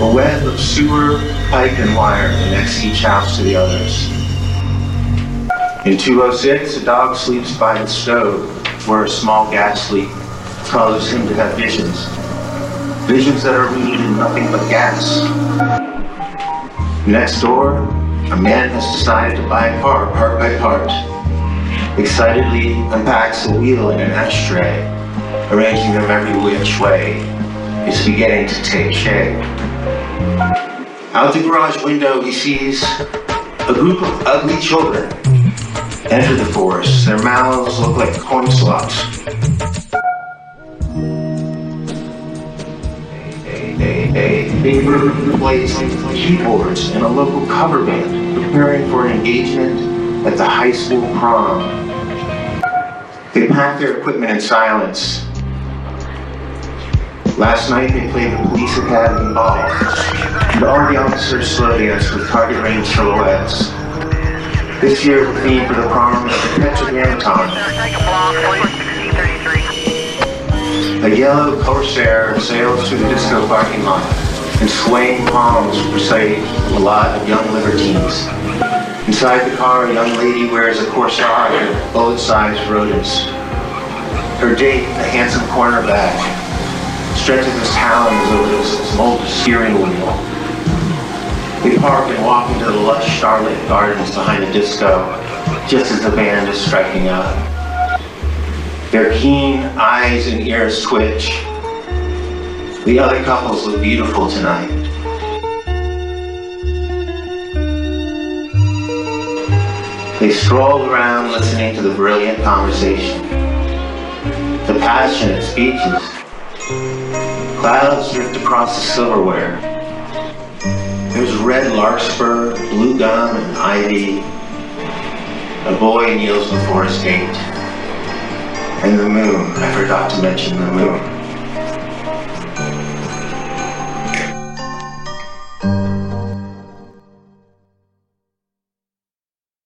A web of sewer, pipe, and wire connects each house to the others. In 206, a dog sleeps by the stove where a small gas leak causes him to have visions. Visions that are rooted in nothing but gas. Next door, a man has decided to buy a car part by part. Excitedly unpacks a wheel in an ashtray, arranging them every which way. Is beginning to take shape. Out the garage window, he sees a group of ugly children enter the forest. Their mouths look like corn slops. They plays keyboards in a local cover band, preparing for an engagement at the high school prom. They pack their equipment in silence. Last night they played the police academy ball, and all the officers slow dance with target range silhouettes. This year the theme for the prom is the Tetragrammaton. A yellow Corsair sails through the disco parking lot, and swaying palms recite a lot of young libertines. Inside the car, a young lady wears a corsage with bullet-sized rodents. Her date, a handsome cornerback, stretches his talons over this molded steering wheel. We park and walk into the lush starlit gardens behind the disco, just as the band is striking up. Their keen eyes and ears twitch. The other couples look beautiful tonight. They stroll around listening to the brilliant conversation, the passionate speeches. Clouds drift across the silverware. There's red larkspur, blue gum, and ivy. A boy kneels before his gate. And the moon, I forgot to mention the moon.